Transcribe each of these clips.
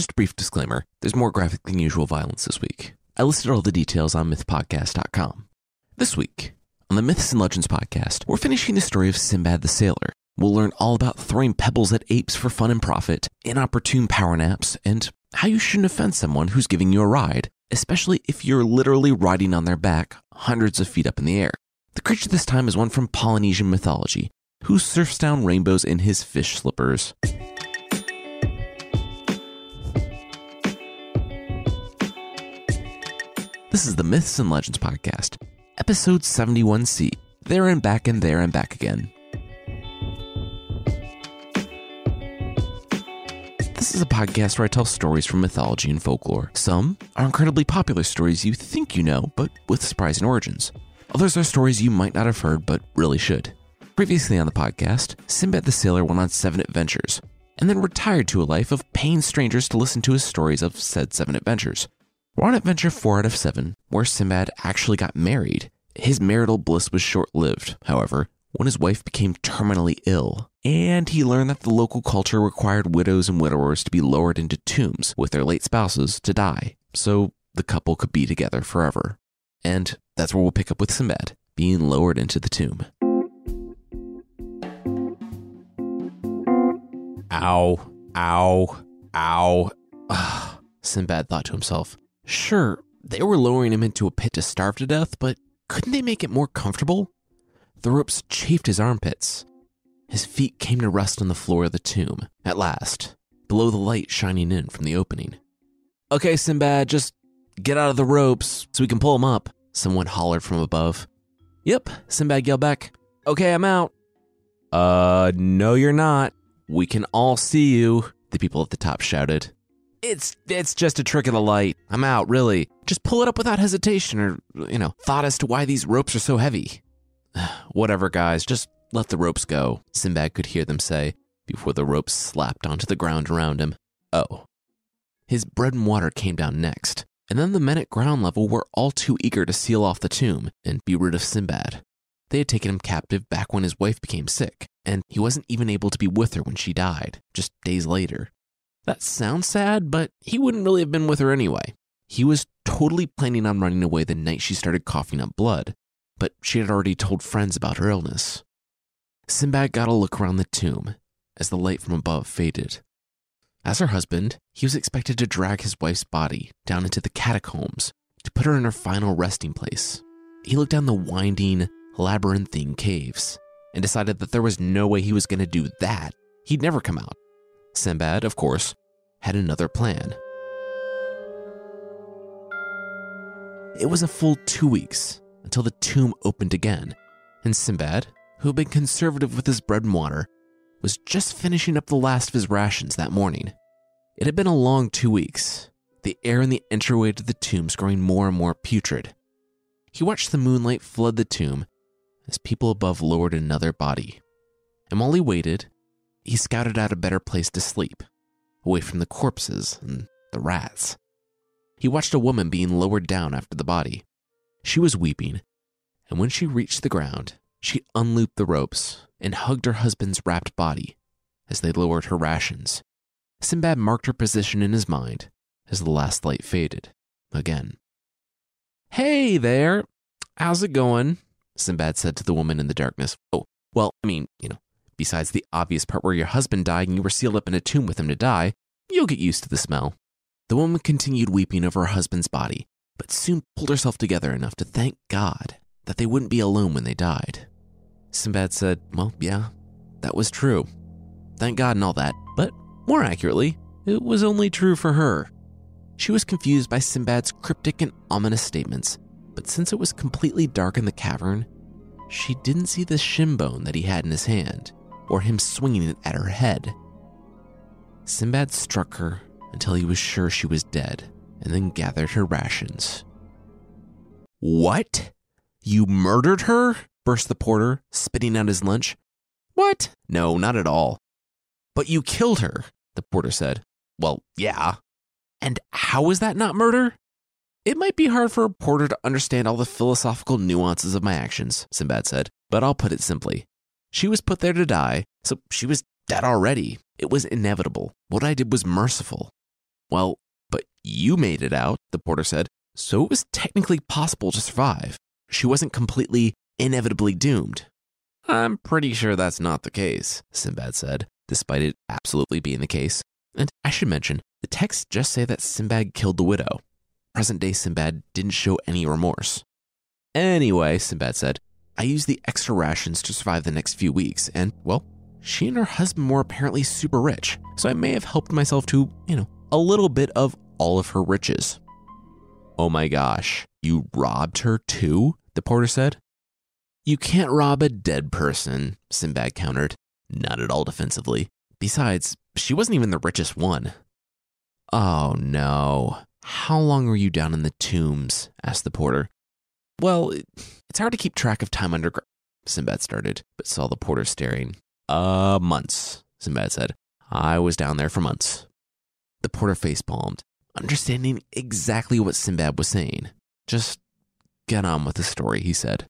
Just a brief disclaimer there's more graphic than usual violence this week. I listed all the details on mythpodcast.com. This week, on the Myths and Legends podcast, we're finishing the story of Sinbad the Sailor. We'll learn all about throwing pebbles at apes for fun and profit, inopportune power naps, and how you shouldn't offend someone who's giving you a ride, especially if you're literally riding on their back hundreds of feet up in the air. The creature this time is one from Polynesian mythology, who surfs down rainbows in his fish slippers. This is the Myths and Legends Podcast, episode 71C There and Back and There and Back Again. This is a podcast where I tell stories from mythology and folklore. Some are incredibly popular stories you think you know, but with surprising origins. Others are stories you might not have heard, but really should. Previously on the podcast, Sinbad the Sailor went on seven adventures, and then retired to a life of paying strangers to listen to his stories of said seven adventures. We're on adventure four out of seven, where Sinbad actually got married. His marital bliss was short lived, however, when his wife became terminally ill, and he learned that the local culture required widows and widowers to be lowered into tombs with their late spouses to die, so the couple could be together forever. And that's where we'll pick up with Sinbad, being lowered into the tomb. Ow, ow, ow. Ugh, Sinbad thought to himself. Sure, they were lowering him into a pit to starve to death, but couldn't they make it more comfortable? The ropes chafed his armpits. His feet came to rest on the floor of the tomb, at last, below the light shining in from the opening. Okay, Sinbad, just get out of the ropes so we can pull him up, someone hollered from above. Yep, Sinbad yelled back. Okay, I'm out. Uh, no, you're not. We can all see you, the people at the top shouted. It's it's just a trick of the light. I'm out, really. Just pull it up without hesitation or, you know, thought as to why these ropes are so heavy. Whatever, guys, just let the ropes go, Sinbad could hear them say before the ropes slapped onto the ground around him. Oh. His bread and water came down next, and then the men at ground level were all too eager to seal off the tomb and be rid of Sinbad. They had taken him captive back when his wife became sick, and he wasn't even able to be with her when she died, just days later. That sounds sad, but he wouldn't really have been with her anyway. He was totally planning on running away the night she started coughing up blood, but she had already told friends about her illness. Sinbad got a look around the tomb as the light from above faded. As her husband, he was expected to drag his wife's body down into the catacombs to put her in her final resting place. He looked down the winding, labyrinthine caves and decided that there was no way he was going to do that. He'd never come out. Sinbad, of course, had another plan. It was a full two weeks until the tomb opened again, and Sinbad, who had been conservative with his bread and water, was just finishing up the last of his rations that morning. It had been a long two weeks, the air in the entryway to the tombs growing more and more putrid. He watched the moonlight flood the tomb as people above lowered another body. And while he waited, he scouted out a better place to sleep, away from the corpses and the rats. He watched a woman being lowered down after the body. She was weeping, and when she reached the ground, she unlooped the ropes and hugged her husband's wrapped body as they lowered her rations. Sinbad marked her position in his mind as the last light faded again. Hey there, how's it going? Sinbad said to the woman in the darkness. Oh, well, I mean, you know, besides the obvious part where your husband died and you were sealed up in a tomb with him to die, you'll get used to the smell. The woman continued weeping over her husband's body, but soon pulled herself together enough to thank God that they wouldn't be alone when they died. Sinbad said, Well, yeah, that was true. Thank God and all that, but more accurately, it was only true for her. She was confused by Sinbad's cryptic and ominous statements, but since it was completely dark in the cavern, she didn't see the shin bone that he had in his hand, or him swinging it at her head. Sinbad struck her until he was sure she was dead, and then gathered her rations. What? You murdered her? burst the porter, spitting out his lunch. What? No, not at all. But you killed her, the porter said. Well, yeah. And how is that not murder? It might be hard for a porter to understand all the philosophical nuances of my actions, Sinbad said, but I'll put it simply. She was put there to die, so she was dead already. It was inevitable. What I did was merciful. Well, but you made it out, the porter said, so it was technically possible to survive. She wasn't completely, inevitably doomed. I'm pretty sure that's not the case, Sinbad said, despite it absolutely being the case. And I should mention, the texts just say that Sinbad killed the widow. Present day Sinbad didn't show any remorse. Anyway, Sinbad said, I used the extra rations to survive the next few weeks, and, well, she and her husband were apparently super rich, so I may have helped myself to, you know, a little bit of all of her riches. Oh my gosh, you robbed her too? The porter said. You can't rob a dead person, Sinbad countered, not at all defensively. Besides, she wasn't even the richest one. Oh no. How long were you down in the tombs? asked the porter. Well, it's hard to keep track of time underground, Sinbad started, but saw the porter staring. Uh, months, Sinbad said. I was down there for months. The porter face palmed, understanding exactly what Sinbad was saying. Just get on with the story, he said.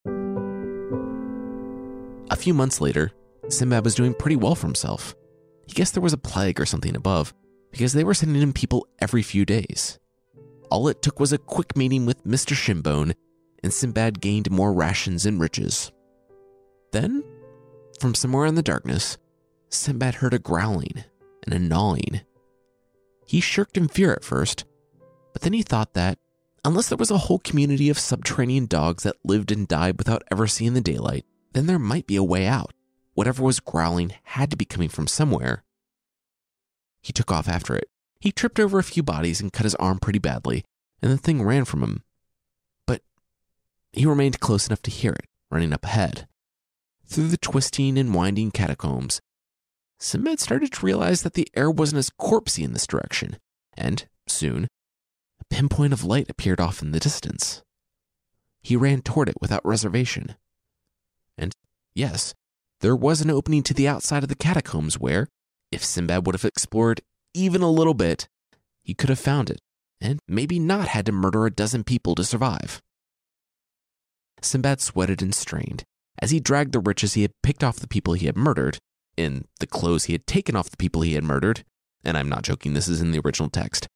A few months later, Sinbad was doing pretty well for himself. He guessed there was a plague or something above, because they were sending him people every few days. All it took was a quick meeting with Mr. Shinbone, and Sinbad gained more rations and riches. Then, from somewhere in the darkness, Sinbad heard a growling and a gnawing. He shirked in fear at first, but then he thought that, unless there was a whole community of subterranean dogs that lived and died without ever seeing the daylight, then there might be a way out. Whatever was growling had to be coming from somewhere. He took off after it. He tripped over a few bodies and cut his arm pretty badly, and the thing ran from him. He remained close enough to hear it, running up ahead. Through the twisting and winding catacombs, Sinbad started to realize that the air wasn't as corpsey in this direction, and soon, a pinpoint of light appeared off in the distance. He ran toward it without reservation. And yes, there was an opening to the outside of the catacombs where, if Sinbad would have explored even a little bit, he could have found it and maybe not had to murder a dozen people to survive. Sinbad sweated and strained as he dragged the riches he had picked off the people he had murdered, in the clothes he had taken off the people he had murdered, and I'm not joking, this is in the original text.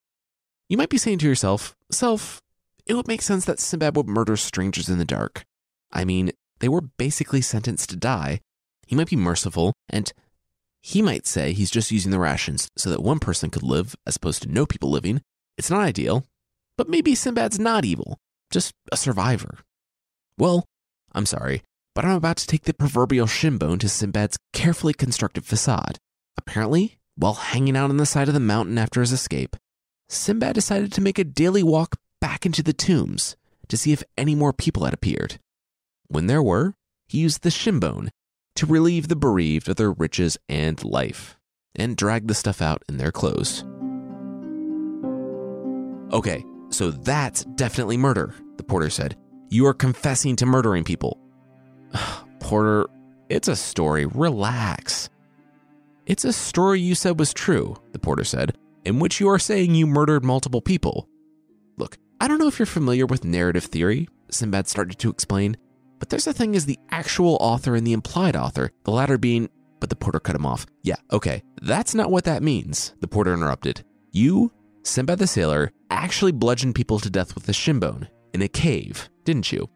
You might be saying to yourself, Self, it would make sense that Sinbad would murder strangers in the dark. I mean, they were basically sentenced to die. He might be merciful, and he might say he's just using the rations so that one person could live as opposed to no people living. It's not ideal, but maybe Sinbad's not evil, just a survivor. Well, I'm sorry, but I'm about to take the proverbial shinbone to Sinbad's carefully constructed facade. Apparently, while hanging out on the side of the mountain after his escape, Sinbad decided to make a daily walk back into the tombs to see if any more people had appeared. When there were, he used the shinbone to relieve the bereaved of their riches and life, and drag the stuff out in their clothes. Okay, so that's definitely murder, the porter said. You are confessing to murdering people. Porter, it's a story. Relax. It's a story you said was true, the porter said, in which you are saying you murdered multiple people. Look, I don't know if you're familiar with narrative theory, Sinbad started to explain, but there's a thing as the actual author and the implied author, the latter being. But the porter cut him off. Yeah, okay, that's not what that means, the porter interrupted. You, Sinbad the sailor, actually bludgeoned people to death with a shinbone in a cave, didn't you?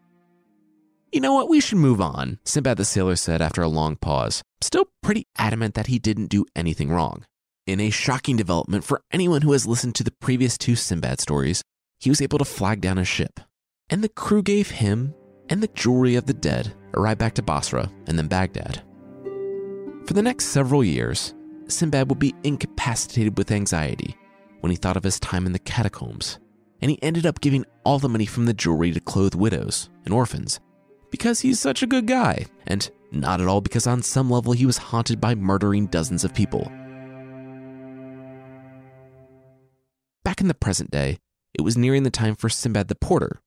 You know what, we should move on, Sinbad the sailor said after a long pause, still pretty adamant that he didn't do anything wrong. In a shocking development for anyone who has listened to the previous two Sinbad stories, he was able to flag down a ship, and the crew gave him and the jewelry of the dead a ride back to Basra and then Baghdad. For the next several years, Sinbad would be incapacitated with anxiety when he thought of his time in the catacombs, and he ended up giving all the money from the jewelry to clothe widows and orphans because he's such a good guy, and not at all because on some level he was haunted by murdering dozens of people. Back in the present day, it was nearing the time for Sinbad the porter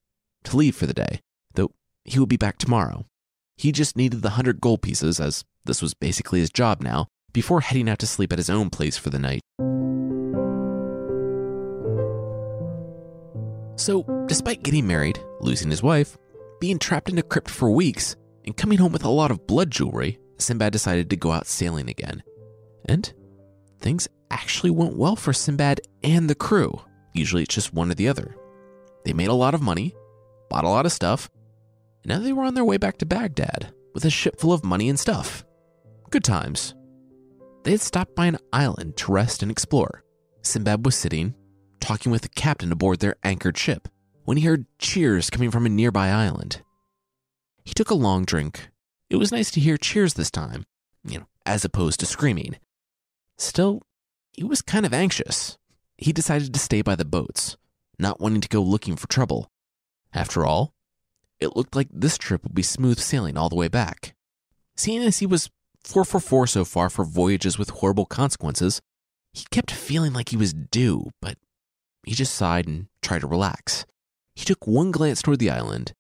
to leave for the day, though he would be back tomorrow. He just needed the hundred gold pieces, as this was basically his job now, before heading out to sleep at his own place for the night. So, despite getting married, losing his wife, being trapped in a crypt for weeks, and coming home with a lot of blood jewelry, Sinbad decided to go out sailing again. And things actually went well for Sinbad and the crew. Usually it's just one or the other. They made a lot of money, bought a lot of stuff, and now they were on their way back to Baghdad with a ship full of money and stuff. Good times. They had stopped by an island to rest and explore. Sinbad was sitting, talking with the captain aboard their anchored ship, when he heard cheers coming from a nearby island. He took a long drink. It was nice to hear cheers this time, you know, as opposed to screaming. Still, he was kind of anxious. He decided to stay by the boats, not wanting to go looking for trouble. After all, it looked like this trip would be smooth sailing all the way back. Seeing as he was 444 so far for voyages with horrible consequences, he kept feeling like he was due, but he just sighed and tried to relax. He took one glance toward the island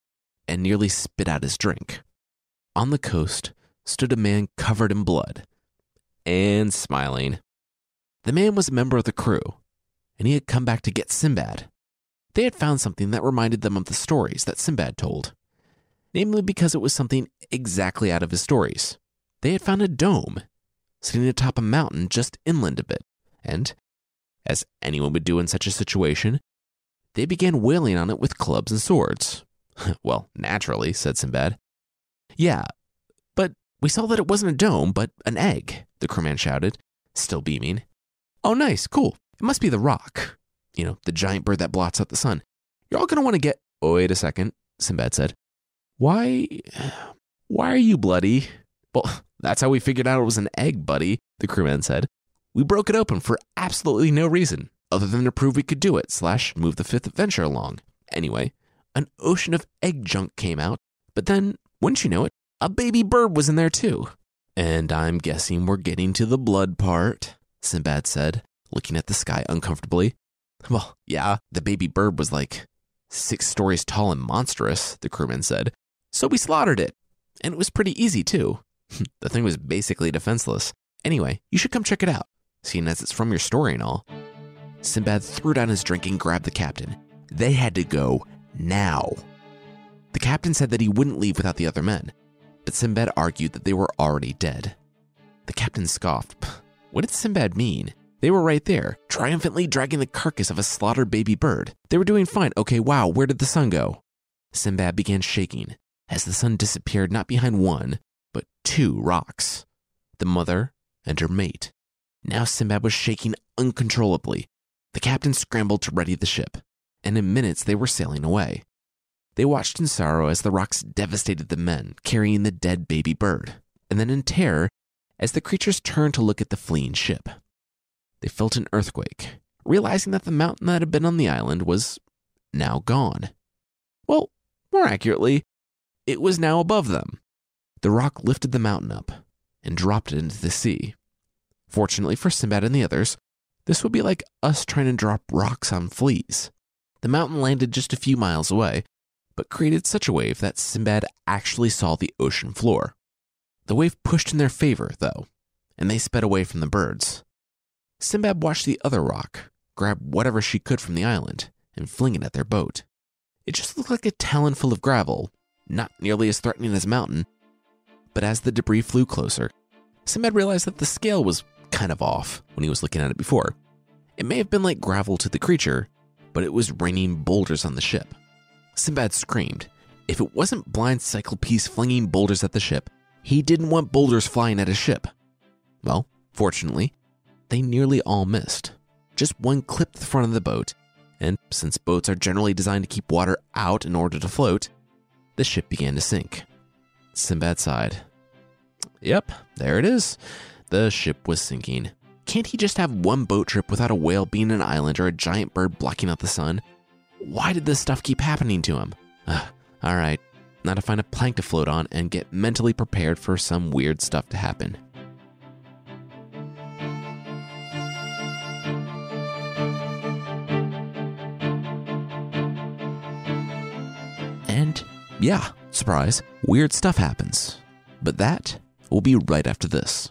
and nearly spit out his drink. On the coast stood a man covered in blood and smiling. The man was a member of the crew, and he had come back to get Sinbad. They had found something that reminded them of the stories that Sinbad told, namely because it was something exactly out of his stories. They had found a dome sitting atop a mountain just inland a bit, and, as anyone would do in such a situation, they began wailing on it with clubs and swords. well, naturally, said Sinbad. Yeah, but we saw that it wasn't a dome, but an egg, the crewman shouted, still beaming. Oh, nice, cool. It must be the Roc. You know, the giant bird that blots out the sun. You're all going to want to get. Oh, wait a second, Sinbad said. Why. Why are you bloody? Well, that's how we figured out it was an egg, buddy, the crewman said. We broke it open for absolutely no reason other than to prove we could do it, slash, move the fifth adventure along. Anyway, an ocean of egg junk came out, but then, wouldn't you know it, a baby bird was in there too. And I'm guessing we're getting to the blood part, Sinbad said, looking at the sky uncomfortably. Well, yeah, the baby bird was like six stories tall and monstrous, the crewman said. So we slaughtered it. And it was pretty easy, too. the thing was basically defenseless. Anyway, you should come check it out, seeing as it's from your story and all. Sinbad threw down his drink and grabbed the captain. They had to go now. The captain said that he wouldn't leave without the other men, but Sinbad argued that they were already dead. The captain scoffed. What did Sinbad mean? They were right there, triumphantly dragging the carcass of a slaughtered baby bird. They were doing fine. Okay, wow, where did the sun go? Sinbad began shaking as the sun disappeared not behind one, but two Rocs the mother and her mate. Now Sinbad was shaking uncontrollably. The captain scrambled to ready the ship, and in minutes they were sailing away. They watched in sorrow as the Rocs devastated the men carrying the dead baby bird, and then in terror as the creatures turned to look at the fleeing ship. They felt an earthquake, realizing that the mountain that had been on the island was now gone. Well, more accurately, it was now above them. The Roc lifted the mountain up and dropped it into the sea. Fortunately for Sinbad and the others, this would be like us trying to drop rocks on fleas. The mountain landed just a few miles away, but created such a wave that Sinbad actually saw the ocean floor. The wave pushed in their favor, though, and they sped away from the birds. Sinbad watched the other Roc grab whatever she could from the island and fling it at their boat. It just looked like a talon full of gravel, not nearly as threatening as a mountain. But as the debris flew closer, Sinbad realized that the scale was kind of off when he was looking at it before. It may have been like gravel to the creature, but it was raining boulders on the ship. Sinbad screamed. If it wasn't blind Cyclopes flinging boulders at the ship, he didn't want boulders flying at his ship. Well, fortunately, they nearly all missed. Just one clipped the front of the boat, and since boats are generally designed to keep water out in order to float, the ship began to sink. Sinbad sighed. Yep, there it is. The ship was sinking. Can't he just have one boat trip without a whale being an island or a giant bird blocking out the sun? Why did this stuff keep happening to him? Ugh, all right, now to find a plank to float on and get mentally prepared for some weird stuff to happen. And yeah, surprise, weird stuff happens. But that will be right after this.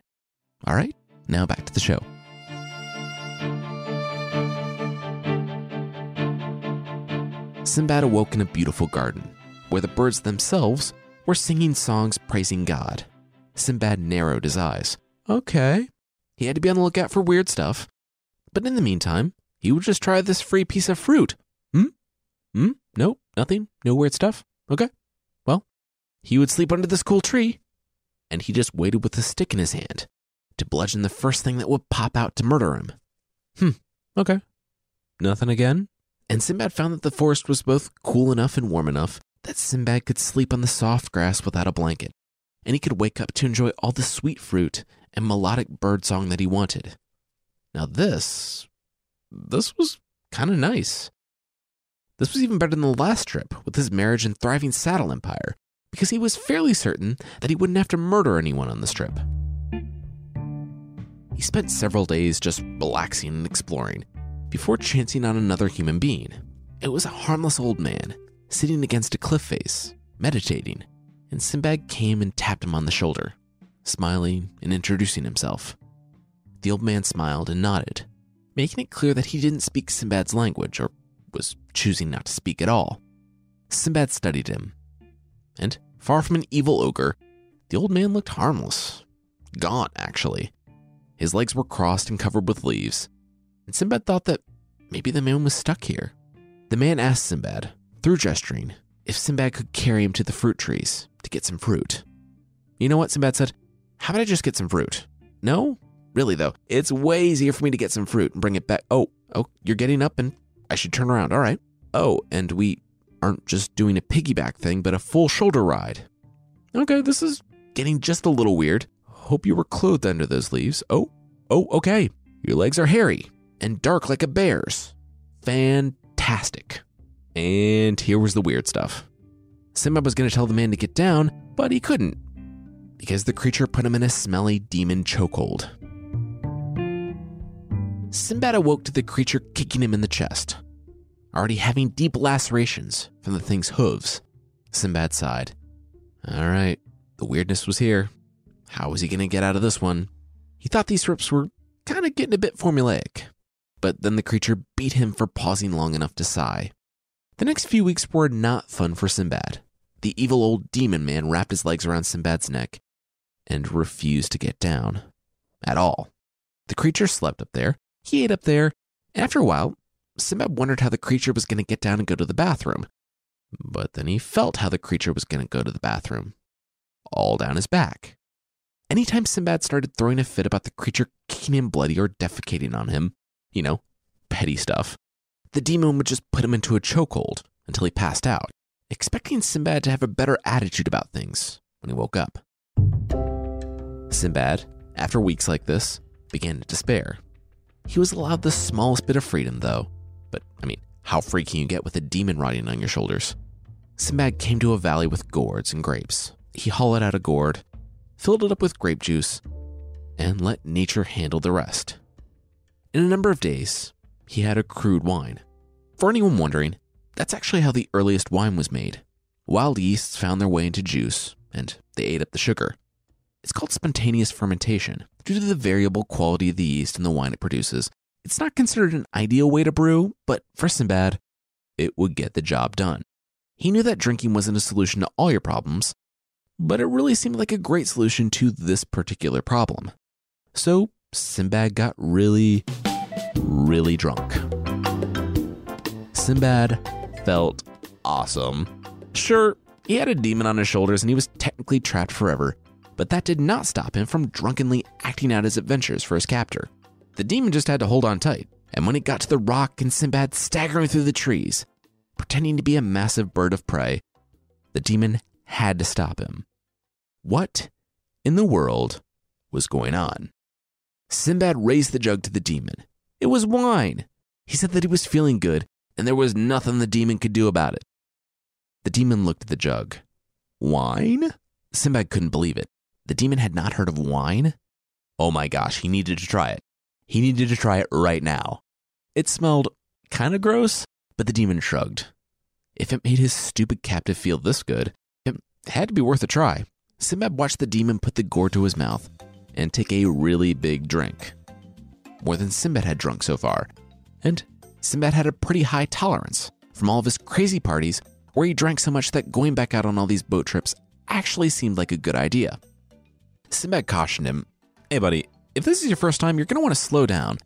All right, now back to the show. Sinbad awoke in a beautiful garden, where the birds themselves were singing songs praising God. Sinbad narrowed his eyes. Okay, he had to be on the lookout for weird stuff. But in the meantime, he would just try this free piece of fruit. Hmm? Hmm? No, nothing? No weird stuff? Okay. Well, he would sleep under this cool tree, and he just waited with a stick in his hand to bludgeon the first thing that would pop out to murder him. Hmm, okay. Nothing again? And Sinbad found that the forest was both cool enough and warm enough that Sinbad could sleep on the soft grass without a blanket, and he could wake up to enjoy all the sweet fruit and melodic bird song that he wanted. Now, this. this was kind of nice. This was even better than the last trip with his marriage and thriving saddle empire, because he was fairly certain that he wouldn't have to murder anyone on this trip. He spent several days just relaxing and exploring before chancing on another human being. It was a harmless old man sitting against a cliff face, meditating, and Sinbad came and tapped him on the shoulder, smiling and introducing himself. The old man smiled and nodded, making it clear that he didn't speak Sinbad's language or was choosing not to speak at all. Sinbad studied him, and far from an evil ogre, the old man looked harmless. Gaunt, actually. His legs were crossed and covered with leaves, and Sinbad thought that maybe the man was stuck here. The man asked Sinbad, through gesturing, if Sinbad could carry him to the fruit trees to get some fruit. You know what? Sinbad said, How about I just get some fruit? No? Really, though, it's way easier for me to get some fruit and bring it back. Oh, oh, you're getting up and I should turn around. All right. Oh, and we aren't just doing a piggyback thing, but a full shoulder ride. Okay, this is getting just a little weird. Hope you were clothed under those leaves. Oh, oh, okay. Your legs are hairy and dark like a bear's. Fantastic. And here was the weird stuff. Sinbad was going to tell the man to get down, but he couldn't because the creature put him in a smelly demon chokehold. Sinbad awoke to the creature kicking him in the chest, already having deep lacerations from the thing's hooves. Sinbad sighed. All right, the weirdness was here. How was he going to get out of this one? He thought these trips were kind of getting a bit formulaic, but then the creature beat him for pausing long enough to sigh. The next few weeks were not fun for Sinbad. The evil old demon man wrapped his legs around Sinbad's neck and refused to get down. At all. The creature slept up there, he ate up there, and after a while, Sinbad wondered how the creature was going to get down and go to the bathroom. But then he felt how the creature was going to go to the bathroom. All down his back. Anytime Sinbad started throwing a fit about the creature kicking him bloody or defecating on him, you know, petty stuff, the demon would just put him into a chokehold until he passed out, expecting Sinbad to have a better attitude about things when he woke up. Sinbad, after weeks like this, began to despair. He was allowed the smallest bit of freedom, though. But, I mean, how free can you get with a demon riding on your shoulders? Sinbad came to a valley with gourds and grapes. He hollowed out a gourd filled it up with grape juice, and let nature handle the rest. In a number of days, he had a crude wine. For anyone wondering, that's actually how the earliest wine was made. Wild yeasts found their way into juice, and they ate up the sugar. It's called spontaneous fermentation. Due to the variable quality of the yeast in the wine it produces, it's not considered an ideal way to brew, but for Sinbad, it would get the job done. He knew that drinking wasn't a solution to all your problems, but it really seemed like a great solution to this particular problem. So Sinbad got really, really drunk. Sinbad felt awesome. Sure, he had a demon on his shoulders and he was technically trapped forever, but that did not stop him from drunkenly acting out his adventures for his captor. The demon just had to hold on tight, and when it got to the Roc and Sinbad staggering through the trees, pretending to be a massive bird of prey, the demon had to stop him. What in the world was going on? Sinbad raised the jug to the demon. It was wine. He said that he was feeling good, and there was nothing the demon could do about it. The demon looked at the jug. Wine? Sinbad couldn't believe it. The demon had not heard of wine? Oh my gosh, he needed to try it. He needed to try it right now. It smelled kind of gross, but the demon shrugged. If it made his stupid captive feel this good, it had to be worth a try. Sinbad watched the demon put the gourd to his mouth and take a really big drink. More than Sinbad had drunk so far. And Sinbad had a pretty high tolerance from all of his crazy parties where he drank so much that going back out on all these boat trips actually seemed like a good idea. Sinbad cautioned him Hey, buddy, if this is your first time, you're going to want to slow down.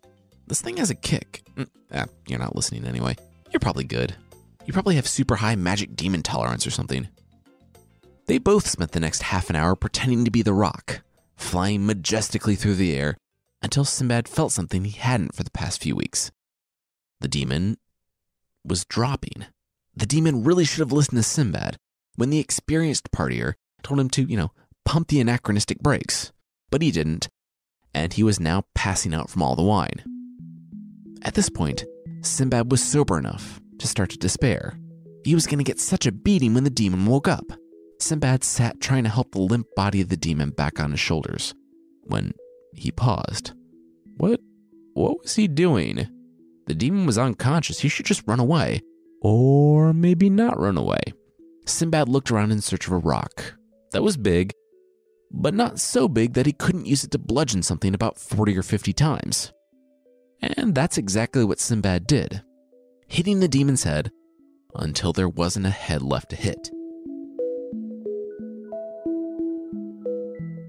This thing has a kick. Mm, eh, you're not listening anyway. You're probably good. You probably have super high magic demon tolerance or something. They both spent the next half an hour pretending to be the Roc, flying majestically through the air until Sinbad felt something he hadn't for the past few weeks. The demon was dropping. The demon really should have listened to Sinbad when the experienced partier told him to, you know, pump the anachronistic brakes. But he didn't, and he was now passing out from all the wine. At this point, Sinbad was sober enough to start to despair. He was going to get such a beating when the demon woke up. Sinbad sat trying to help the limp body of the demon back on his shoulders when he paused. What what was he doing? The demon was unconscious. He should just run away. Or maybe not run away. Sinbad looked around in search of a rock that was big, but not so big that he couldn't use it to bludgeon something about 40 or 50 times. And that's exactly what Sinbad did, hitting the demon's head until there wasn't a head left to hit.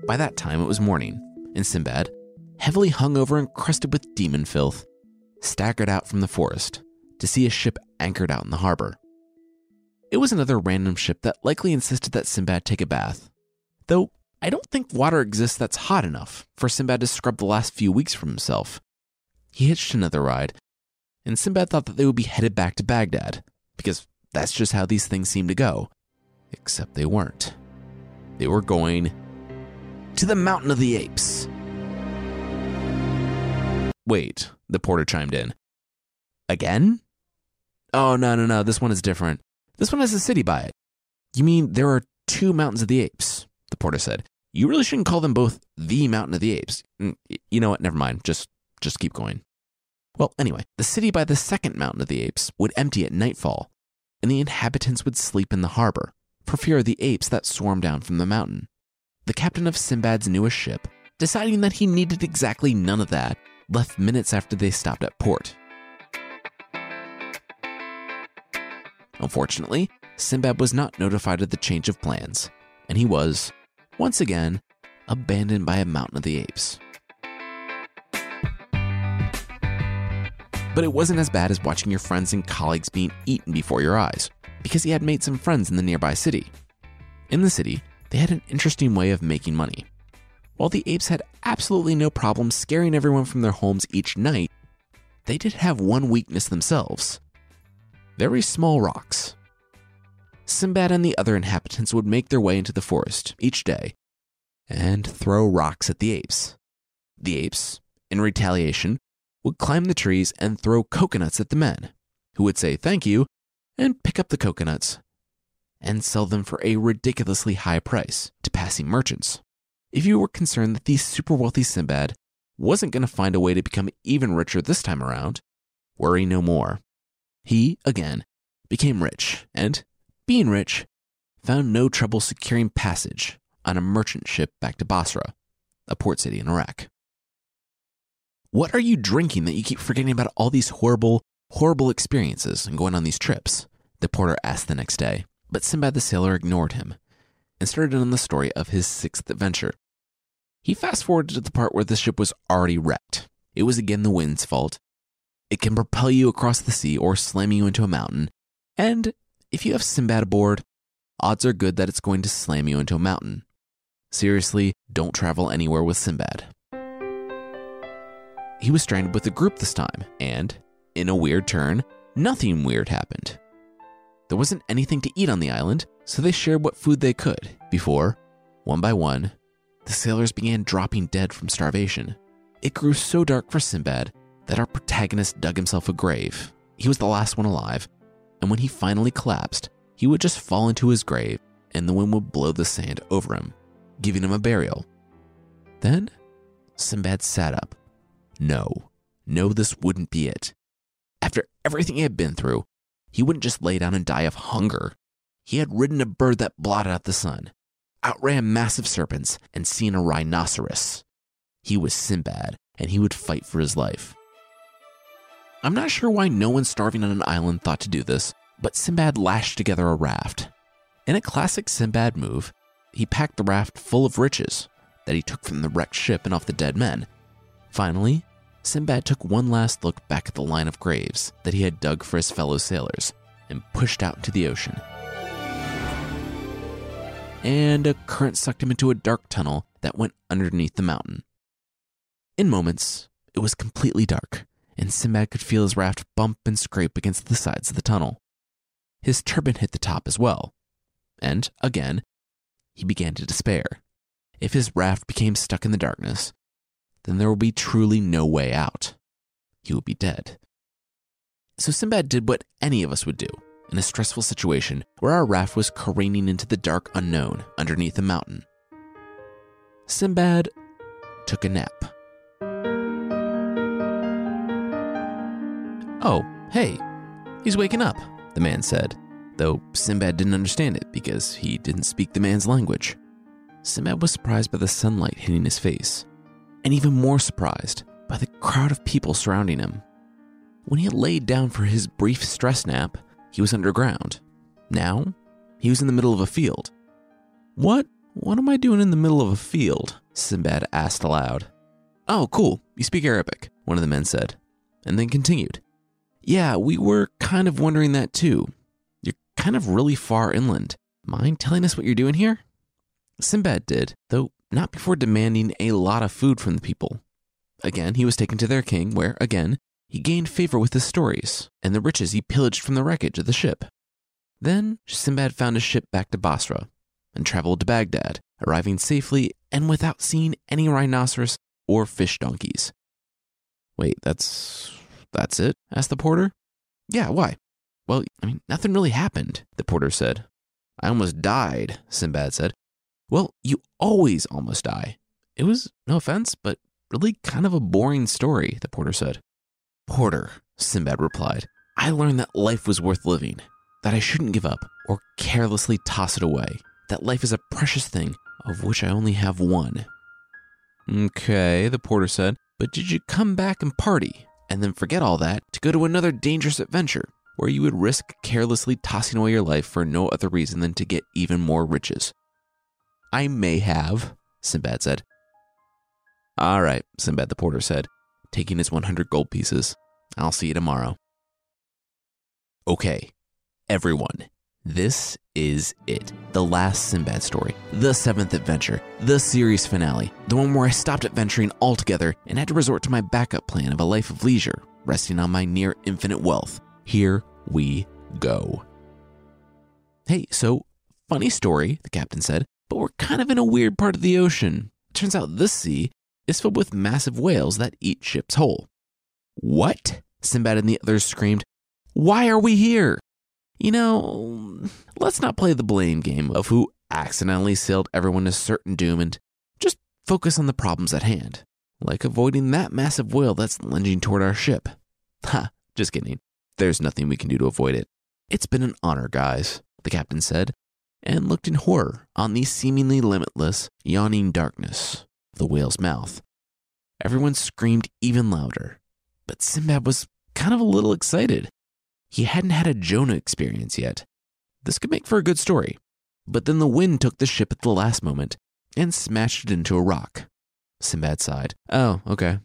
By that time, it was morning, and Sinbad, heavily hungover and crusted with demon filth, staggered out from the forest to see a ship anchored out in the harbor. It was another random ship that likely insisted that Sinbad take a bath, though I don't think water exists that's hot enough for Sinbad to scrub the last few weeks from himself. He hitched another ride, and Sinbad thought that they would be headed back to Baghdad, because that's just how these things seem to go. Except they weren't. They were going to the Mountain of the Apes. Wait, the porter chimed in. Again? Oh, no, no, no, this one is different. This one has a city by it. You mean there are two Mountains of the Apes? The porter said. You really shouldn't call them both the Mountain of the Apes. Mm, you know what? Never mind. Just, just keep going. Well, anyway, the city by the second Mountain of the Apes would empty at nightfall, and the inhabitants would sleep in the harbor for fear of the apes that swarmed down from the mountain. The captain of Sinbad's newest ship, deciding that he needed exactly none of that, left minutes after they stopped at port. Unfortunately, Sinbad was not notified of the change of plans, and he was, once again, abandoned by a mountain of the apes. But it wasn't as bad as watching your friends and colleagues being eaten before your eyes, because he had made some friends in the nearby city. In the city, they had an interesting way of making money. While the apes had absolutely no problem scaring everyone from their homes each night, they did have one weakness themselves very small rocks. Sinbad and the other inhabitants would make their way into the forest each day and throw rocks at the apes. The apes, in retaliation, would climb the trees and throw coconuts at the men, who would say thank you and pick up the coconuts and sell them for a ridiculously high price to passing merchants. If you were concerned that the super wealthy Sinbad wasn't going to find a way to become even richer this time around, worry no more. He, again, became rich and, being rich, found no trouble securing passage on a merchant ship back to Basra, a port city in Iraq. What are you drinking that you keep forgetting about all these horrible, horrible experiences and going on these trips? The porter asked the next day, but Sinbad the sailor ignored him and started on the story of his sixth adventure. He fast forwarded to the part where the ship was already wrecked. It was again the wind's fault. It can propel you across the sea or slam you into a mountain. And if you have Sinbad aboard, odds are good that it's going to slam you into a mountain. Seriously, don't travel anywhere with Sinbad. He was stranded with a group this time, and, in a weird turn, nothing weird happened. There wasn't anything to eat on the island, so they shared what food they could before, one by one, the sailors began dropping dead from starvation. It grew so dark for Sinbad that our protagonist dug himself a grave. He was the last one alive, and when he finally collapsed, he would just fall into his grave and the wind would blow the sand over him, giving him a burial. Then Sinbad sat up. No, no, this wouldn't be it. After everything he had been through, he wouldn't just lay down and die of hunger. He had ridden a bird that blotted out the sun, outran massive serpents, and seen a rhinoceros. He was Sinbad, and he would fight for his life. I'm not sure why no one starving on an island thought to do this, but Sinbad lashed together a raft. In a classic Sinbad move, he packed the raft full of riches that he took from the wrecked ship and off the dead men. Finally, Sinbad took one last look back at the line of graves that he had dug for his fellow sailors and pushed out into the ocean. And a current sucked him into a dark tunnel that went underneath the mountain. In moments, it was completely dark, and Sinbad could feel his raft bump and scrape against the sides of the tunnel. His turban hit the top as well. And, again, he began to despair. If his raft became stuck in the darkness, then there will be truly no way out. He will be dead. So Sinbad did what any of us would do in a stressful situation where our raft was careening into the dark unknown underneath a mountain. Sinbad took a nap. Oh, hey, he's waking up, the man said, though Sinbad didn't understand it because he didn't speak the man's language. Sinbad was surprised by the sunlight hitting his face, and even more surprised by the crowd of people surrounding him. When he had laid down for his brief stress nap, he was underground. Now, he was in the middle of a field. What? What am I doing in the middle of a field? Sinbad asked aloud. Oh, cool. You speak Arabic, one of the men said, and then continued. Yeah, we were kind of wondering that too. You're kind of really far inland. Mind telling us what you're doing here? Sinbad did, though not before demanding a lot of food from the people. Again, he was taken to their king, where, again, he gained favor with his stories and the riches he pillaged from the wreckage of the ship. Then Sinbad found a ship back to Basra and traveled to Baghdad, arriving safely and without seeing any rhinoceros or fish donkeys. Wait, that's that's it? asked the porter. Yeah, why? Well, I mean, nothing really happened, the porter said. I almost died, Sinbad said. Well, you always almost die. It was, no offense, but really kind of a boring story, the porter said. Porter, Sinbad replied, I learned that life was worth living, that I shouldn't give up or carelessly toss it away, that life is a precious thing of which I only have one. Okay, the porter said, but did you come back and party? and then forget all that to go to another dangerous adventure where you would risk carelessly tossing away your life for no other reason than to get even more riches. I may have, Sinbad said. All right, Sinbad the porter said, taking his 100 gold pieces. I'll see you tomorrow. Okay, everyone, this is it. The last Sinbad story, the seventh adventure, the series finale, the one where I stopped adventuring altogether and had to resort to my backup plan of a life of leisure, resting on my near infinite wealth. Here we go. Hey, so, funny story, the captain said, but we're kind of in a weird part of the ocean. Turns out this sea is filled with massive whales that eat ships whole. What? Sinbad and the others screamed. Why are we here? You know, let's not play the blame game of who accidentally sailed everyone to certain doom and just focus on the problems at hand, like avoiding that massive whale that's lunging toward our ship. Ha, just kidding. There's nothing we can do to avoid it. It's been an honor, guys, the captain said, and looked in horror on the seemingly limitless, yawning darkness of the whale's mouth. Everyone screamed even louder, but Sinbad was kind of a little excited. He hadn't had a Jonah experience yet. This could make for a good story. But then the wind took the ship at the last moment and smashed it into a rock. Sinbad sighed. Oh, okay.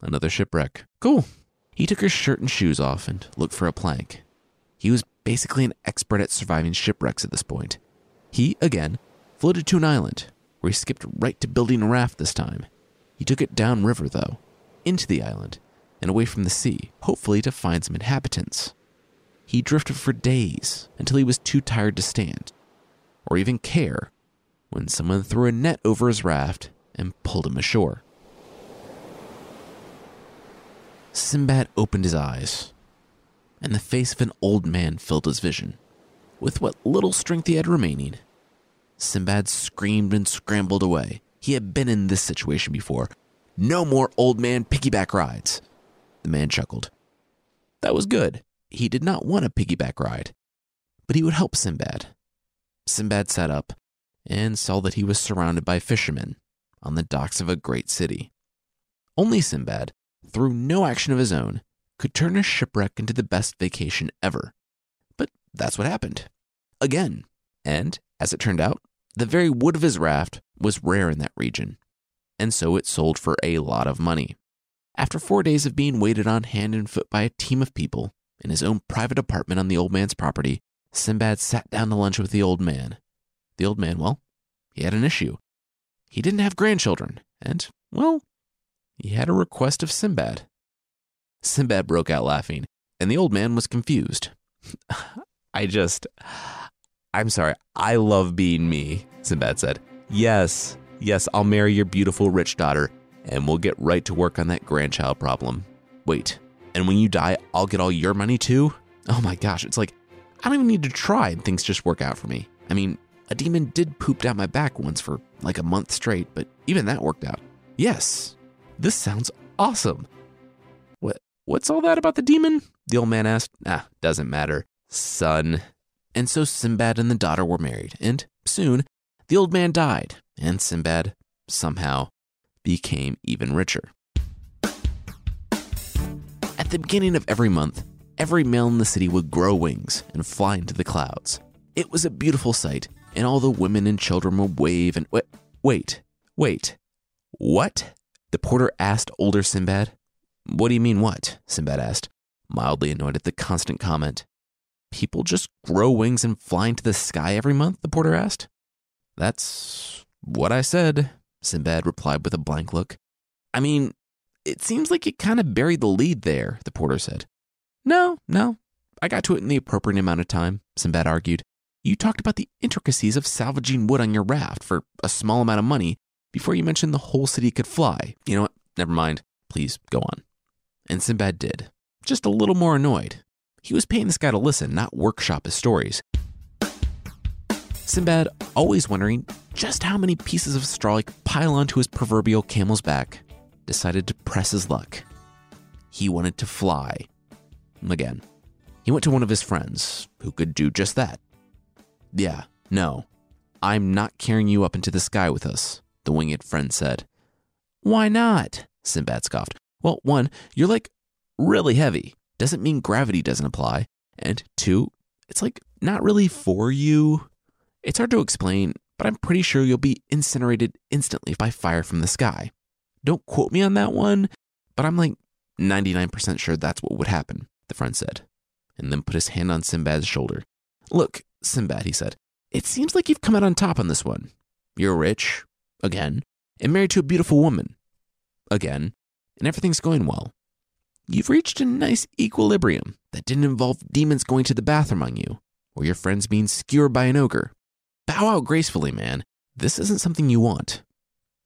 Another shipwreck. Cool. He took his shirt and shoes off and looked for a plank. He was basically an expert at surviving shipwrecks at this point. He, again, floated to an island, where he skipped right to building a raft this time. He took it downriver, though, into the island, and away from the sea, hopefully to find some inhabitants. He drifted for days until he was too tired to stand, or even care, when someone threw a net over his raft and pulled him ashore. Sinbad opened his eyes, and the face of an old man filled his vision. With what little strength he had remaining, Sinbad screamed and scrambled away. He had been in this situation before. No more old man piggyback rides. The man chuckled. That was good. He did not want a piggyback ride, but he would help Sinbad. Sinbad sat up and saw that he was surrounded by fishermen on the docks of a great city. Only Sinbad, through no action of his own, could turn a shipwreck into the best vacation ever. But that's what happened. Again. And, as it turned out, the very wood of his raft was rare in that region, and so it sold for a lot of money. After four days of being waited on hand and foot by a team of people in his own private apartment on the old man's property, Sinbad sat down to lunch with the old man. The old man, well, he had an issue. He didn't have grandchildren, and, well, he had a request of Sinbad. Sinbad broke out laughing, and the old man was confused. I just. I'm sorry, I love being me, Sinbad said. Yes, yes, I'll marry your beautiful rich daughter, and we'll get right to work on that grandchild problem. Wait, and when you die, I'll get all your money too? Oh my gosh, it's like I don't even need to try and things just work out for me. I mean, a demon did poop down my back once for like a month straight, but even that worked out. Yes, this sounds awesome. What what's all that about the demon? The old man asked. Ah, doesn't matter. Son. And so Sinbad and the daughter were married, and soon the old man died, and Sinbad somehow became even richer. At the beginning of every month, every male in the city would grow wings and fly into the clouds. It was a beautiful sight, and all the women and children would wave and wait, wait, wait. What? The porter asked older Sinbad. What do you mean, what? Sinbad asked, mildly annoyed at the constant comment. People just grow wings and fly into the sky every month? The porter asked. That's what I said, Sinbad replied with a blank look. I mean, it seems like you kind of buried the lead there, the porter said. No, no. I got to it in the appropriate amount of time, Sinbad argued. You talked about the intricacies of salvaging wood on your raft for a small amount of money before you mentioned the whole city could fly. You know what? Never mind. Please go on. And Sinbad did, just a little more annoyed. He was paying this guy to listen, not workshop his stories. Sinbad, always wondering just how many pieces of straw he pile onto his proverbial camel's back, decided to press his luck. He wanted to fly. Again, he went to one of his friends who could do just that. Yeah, no, I'm not carrying you up into the sky with us, the winged friend said. Why not? Sinbad scoffed. Well, one, you're like really heavy. Doesn't mean gravity doesn't apply. And two, it's like not really for you. It's hard to explain, but I'm pretty sure you'll be incinerated instantly by fire from the sky. Don't quote me on that one, but I'm like 99% sure that's what would happen, the friend said, and then put his hand on Sinbad's shoulder. Look, Sinbad, he said, it seems like you've come out on top on this one. You're rich, again, and married to a beautiful woman, again, and everything's going well. You've reached a nice equilibrium that didn't involve demons going to the bathroom on you, or your friends being skewered by an ogre. Bow out gracefully, man. This isn't something you want.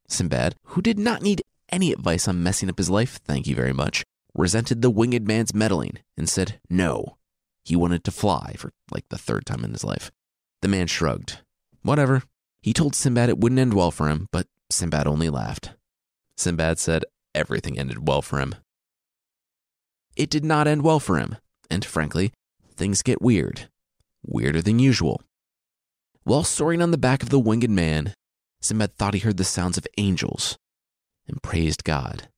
Sinbad, who did not need any advice on messing up his life, thank you very much, resented the winged man's meddling and said no. He wanted to fly for like the third time in his life. The man shrugged. Whatever. He told Sinbad it wouldn't end well for him, but Sinbad only laughed. Sinbad said everything ended well for him. It did not end well for him, and frankly, things get weird. Weirder than usual. While soaring on the back of the winged man, Sinbad thought he heard the sounds of angels and praised God.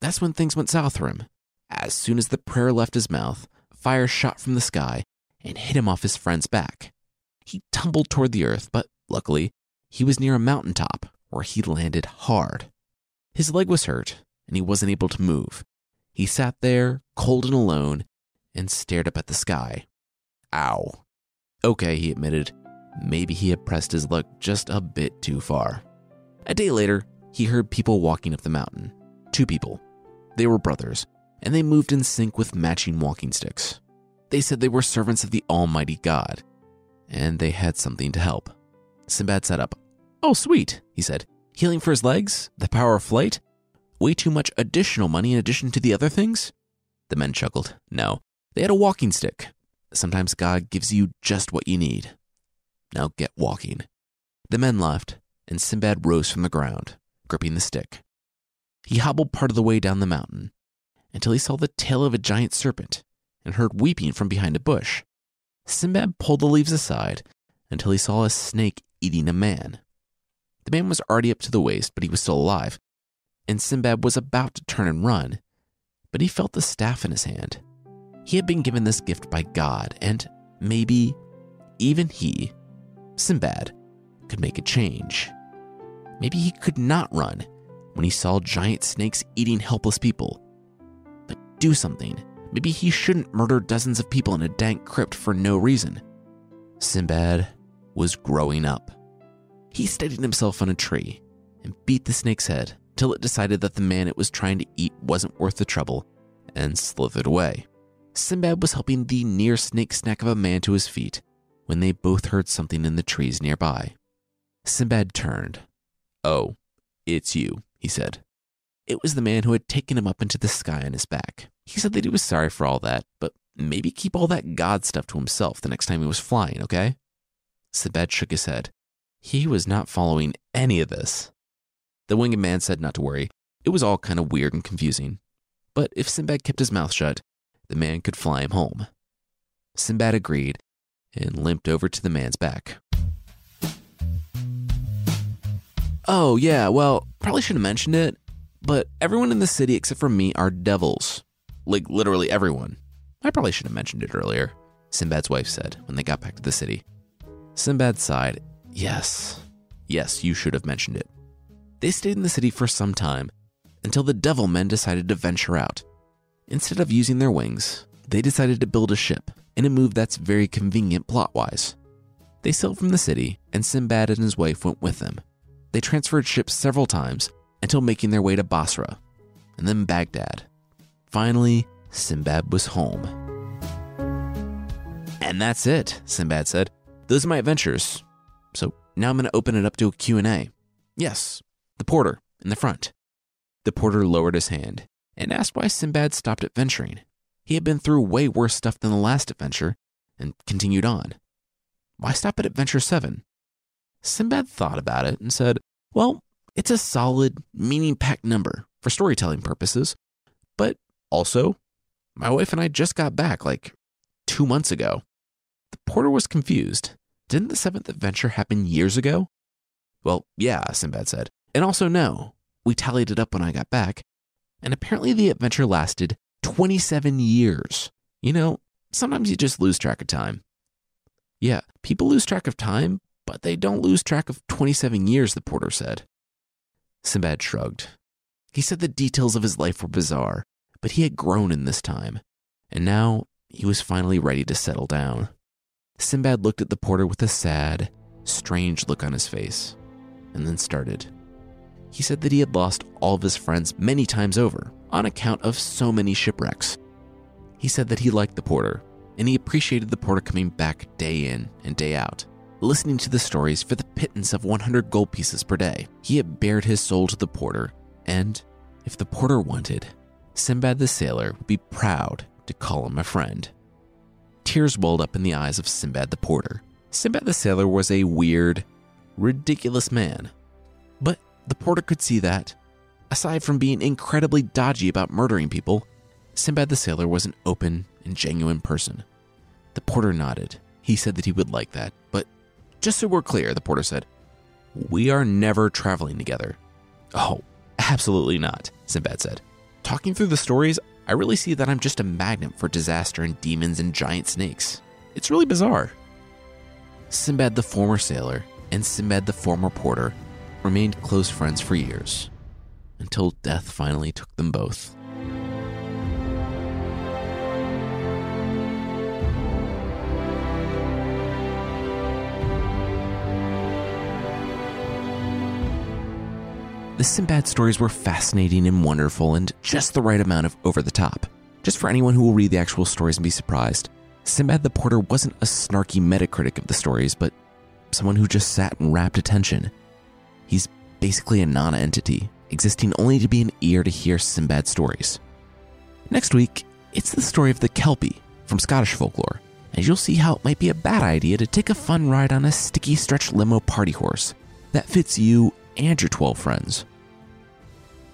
That's when things went south for him. As soon as the prayer left his mouth, fire shot from the sky and hit him off his friend's back. He tumbled toward the earth, but luckily, he was near a mountain top where he landed hard. His leg was hurt, and he wasn't able to move. He sat there, cold and alone, and stared up at the sky. Ow. Okay, he admitted. Maybe he had pressed his luck just a bit too far. A day later, he heard people walking up the mountain. Two people. They were brothers, and they moved in sync with matching walking sticks. They said they were servants of the Almighty God, and they had something to help. Sinbad sat up. Oh, sweet, he said. Healing for his legs? The power of flight? Way too much additional money in addition to the other things? The men chuckled. No, they had a walking stick. Sometimes God gives you just what you need. Now get walking. The men left, and Sinbad rose from the ground, gripping the stick. He hobbled part of the way down the mountain until he saw the tail of a giant serpent and heard weeping from behind a bush. Sinbad pulled the leaves aside until he saw a snake eating a man. The man was already up to the waist, but he was still alive, and Sinbad was about to turn and run, but he felt the staff in his hand. He had been given this gift by God, and maybe even he, Sinbad, could make a change. Maybe he could not run when he saw giant snakes eating helpless people. But do something. Maybe he shouldn't murder dozens of people in a dank crypt for no reason. Sinbad was growing up. He steadied himself on a tree and beat the snake's head till it decided that the man it was trying to eat wasn't worth the trouble and slithered away. Sinbad was helping the near snake snack of a man to his feet when they both heard something in the trees nearby. Sinbad turned. Oh, it's you, he said. It was the man who had taken him up into the sky on his back. He said that he was sorry for all that, but maybe keep all that God stuff to himself the next time he was flying, okay? Sinbad shook his head. He was not following any of this. The winged man said not to worry. It was all kind of weird and confusing. But if Sinbad kept his mouth shut, the man could fly him home. Sinbad agreed and limped over to the man's back. Oh, yeah, well, probably should have mentioned it, but everyone in the city except for me are devils. Like, literally everyone. I probably should have mentioned it earlier, Sinbad's wife said when they got back to the city. Sinbad sighed. Yes, yes, you should have mentioned it. They stayed in the city for some time until the devil men decided to venture out. Instead of using their wings, they decided to build a ship in a move that's very convenient plot wise. They sailed from the city, and Sinbad and his wife went with them. They transferred ships several times until making their way to Basra and then Baghdad. Finally, Sinbad was home. And that's it, Sinbad said. Those are my adventures. So now I'm going to open it up to a Q&A. Yes, the porter in the front. The porter lowered his hand and asked why Sinbad stopped adventuring. He had been through way worse stuff than the last adventure and continued on. Why stop at adventure 7? Sinbad thought about it and said, Well, it's a solid, meaning packed number for storytelling purposes, but also, my wife and I just got back like two months ago. The porter was confused. Didn't the seventh adventure happen years ago? Well, yeah, Sinbad said. And also, no. We tallied it up when I got back, and apparently the adventure lasted 27 years. You know, sometimes you just lose track of time. Yeah, people lose track of time, but they don't lose track of 27 years, the porter said. Sinbad shrugged. He said the details of his life were bizarre, but he had grown in this time, and now he was finally ready to settle down. Sinbad looked at the porter with a sad, strange look on his face, and then started. He said that he had lost all of his friends many times over on account of so many shipwrecks. He said that he liked the porter, and he appreciated the porter coming back day in and day out, listening to the stories for the pittance of 100 gold pieces per day. He had bared his soul to the porter, and if the porter wanted, Sinbad the sailor would be proud to call him a friend. Tears welled up in the eyes of Sinbad the porter. Sinbad the sailor was a weird, ridiculous man. But the porter could see that, aside from being incredibly dodgy about murdering people, Sinbad the sailor was an open and genuine person. The porter nodded. He said that he would like that, but just so we're clear, the porter said, we are never traveling together. Oh, absolutely not, Sinbad said. Talking through the stories, I really see that I'm just a magnet for disaster and demons and giant snakes. It's really bizarre. Sinbad the former sailor and Sinbad the former porter remained close friends for years. until death finally took them both. The Sinbad stories were fascinating and wonderful and just the right amount of over the top. Just for anyone who will read the actual stories and be surprised, Sinbad the Porter wasn't a snarky metacritic of the stories, but someone who just sat and rapt attention. He's basically a non entity, existing only to be an ear to hear Sinbad stories. Next week, it's the story of the Kelpie from Scottish folklore, and you'll see how it might be a bad idea to take a fun ride on a sticky stretch limo party horse that fits you and your 12 friends.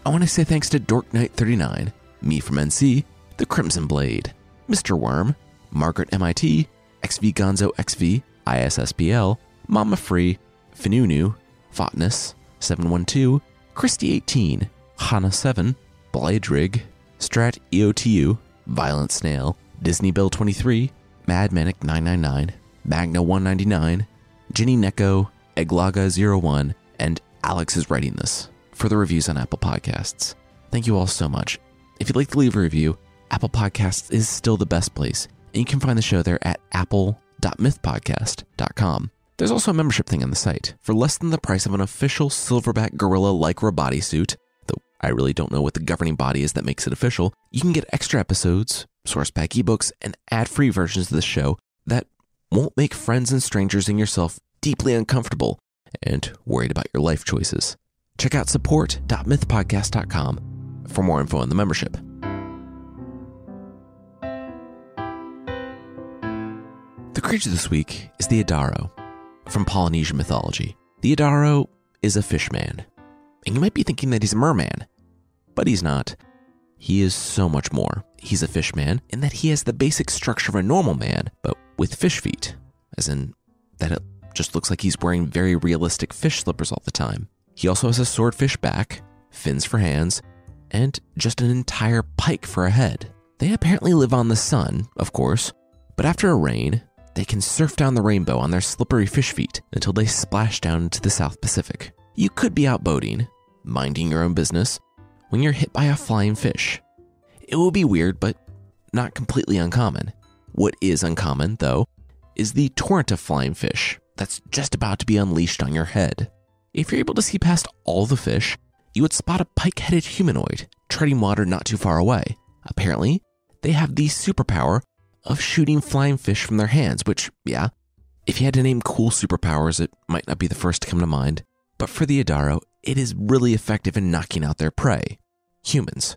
I want to say thanks to Dork Knight 39, me from NC, The Crimson Blade, Mr. Worm, Margaret MIT, XV Gonzo XV, ISSPL, Mama Free, Finunu, Fotness, 712, Christy 18, Hana 7, Bladrig, Strat EOTU, Violent Snail, Disney Bill 23, Mad Manic 999, Magna 199, Ginny Neko, Eglaga 01, and Alex is writing this for the reviews on Apple Podcasts. Thank you all so much. If you'd like to leave a review, Apple Podcasts is still the best place, and you can find the show there at apple.mythpodcast.com. There's also a membership thing on the site. For less than the price of an official silverback gorilla lycra bodysuit, though I really don't know what the governing body is that makes it official, you can get extra episodes, source pack ebooks, and ad free versions of the show that won't make friends and strangers and yourself deeply uncomfortable and worried about your life choices. Check out support.mythpodcast.com for more info on the membership. The creature this week is the Adaro from Polynesian mythology. The Adaro is a fishman, and you might be thinking that he's a merman, but he's not. He is so much more. He's a fishman in that he has the basic structure of a normal man, but with fish feet, as in that it just looks like he's wearing very realistic fish slippers all the time. He also has a swordfish back, fins for hands, and just an entire pike for a head. They apparently live on the sun, of course, but after a rain, they can surf down the rainbow on their slippery fish feet until they splash down into the South Pacific. You could be out boating, minding your own business, when you're hit by a flying fish. It will be weird, but not completely uncommon. What is uncommon, though, is the torrent of flying fish that's just about to be unleashed on your head. If you're able to see past all the fish, you would spot a pike headed humanoid treading water not too far away. Apparently, they have the superpower of shooting flying fish from their hands, which, yeah, if you had to name cool superpowers, it might not be the first to come to mind. But for the Adaro, it is really effective in knocking out their prey humans.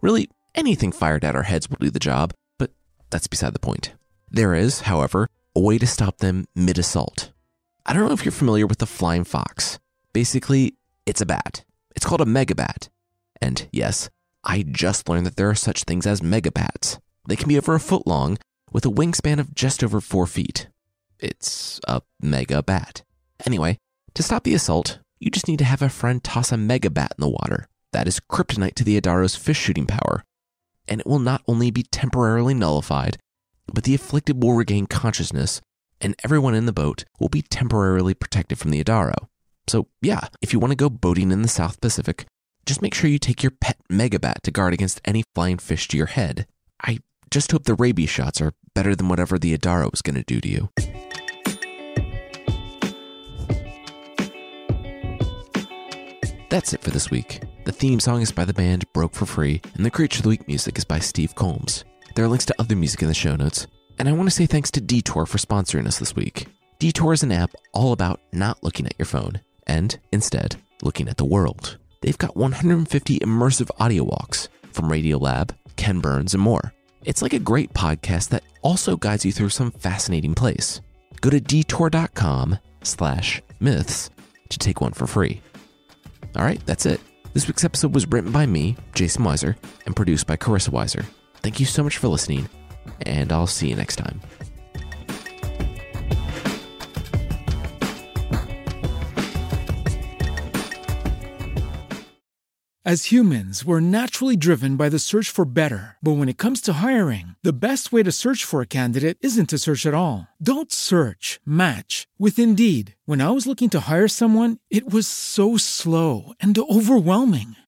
Really, anything fired at our heads will do the job, but that's beside the point. There is, however, a way to stop them mid assault. I don't know if you're familiar with the flying fox. Basically, it's a bat. It's called a megabat. And yes, I just learned that there are such things as megabats. They can be over a foot long with a wingspan of just over four feet. It's a mega bat. Anyway, to stop the assault, you just need to have a friend toss a megabat in the water. That is kryptonite to the Adaro's fish shooting power. And it will not only be temporarily nullified, but the afflicted will regain consciousness, and everyone in the boat will be temporarily protected from the Adaro. So, yeah, if you want to go boating in the South Pacific, just make sure you take your pet megabat to guard against any flying fish to your head. I just hope the rabies shots are better than whatever the Adaro is going to do to you. That's it for this week. The theme song is by the band Broke for Free, and the Creature of the Week music is by Steve Combs. There are links to other music in the show notes, and I want to say thanks to Detour for sponsoring us this week. Detour is an app all about not looking at your phone and instead looking at the world. They've got 150 immersive audio walks from Radiolab, Ken Burns, and more. It's like a great podcast that also guides you through some fascinating place. Go to detour.com slash myths to take one for free. All right, that's it. This week's episode was written by me, Jason Weiser, and produced by Carissa Weiser. Thank you so much for listening, and I'll see you next time. As humans, we're naturally driven by the search for better. But when it comes to hiring, the best way to search for a candidate isn't to search at all. Don't search, match with Indeed. When I was looking to hire someone, it was so slow and overwhelming.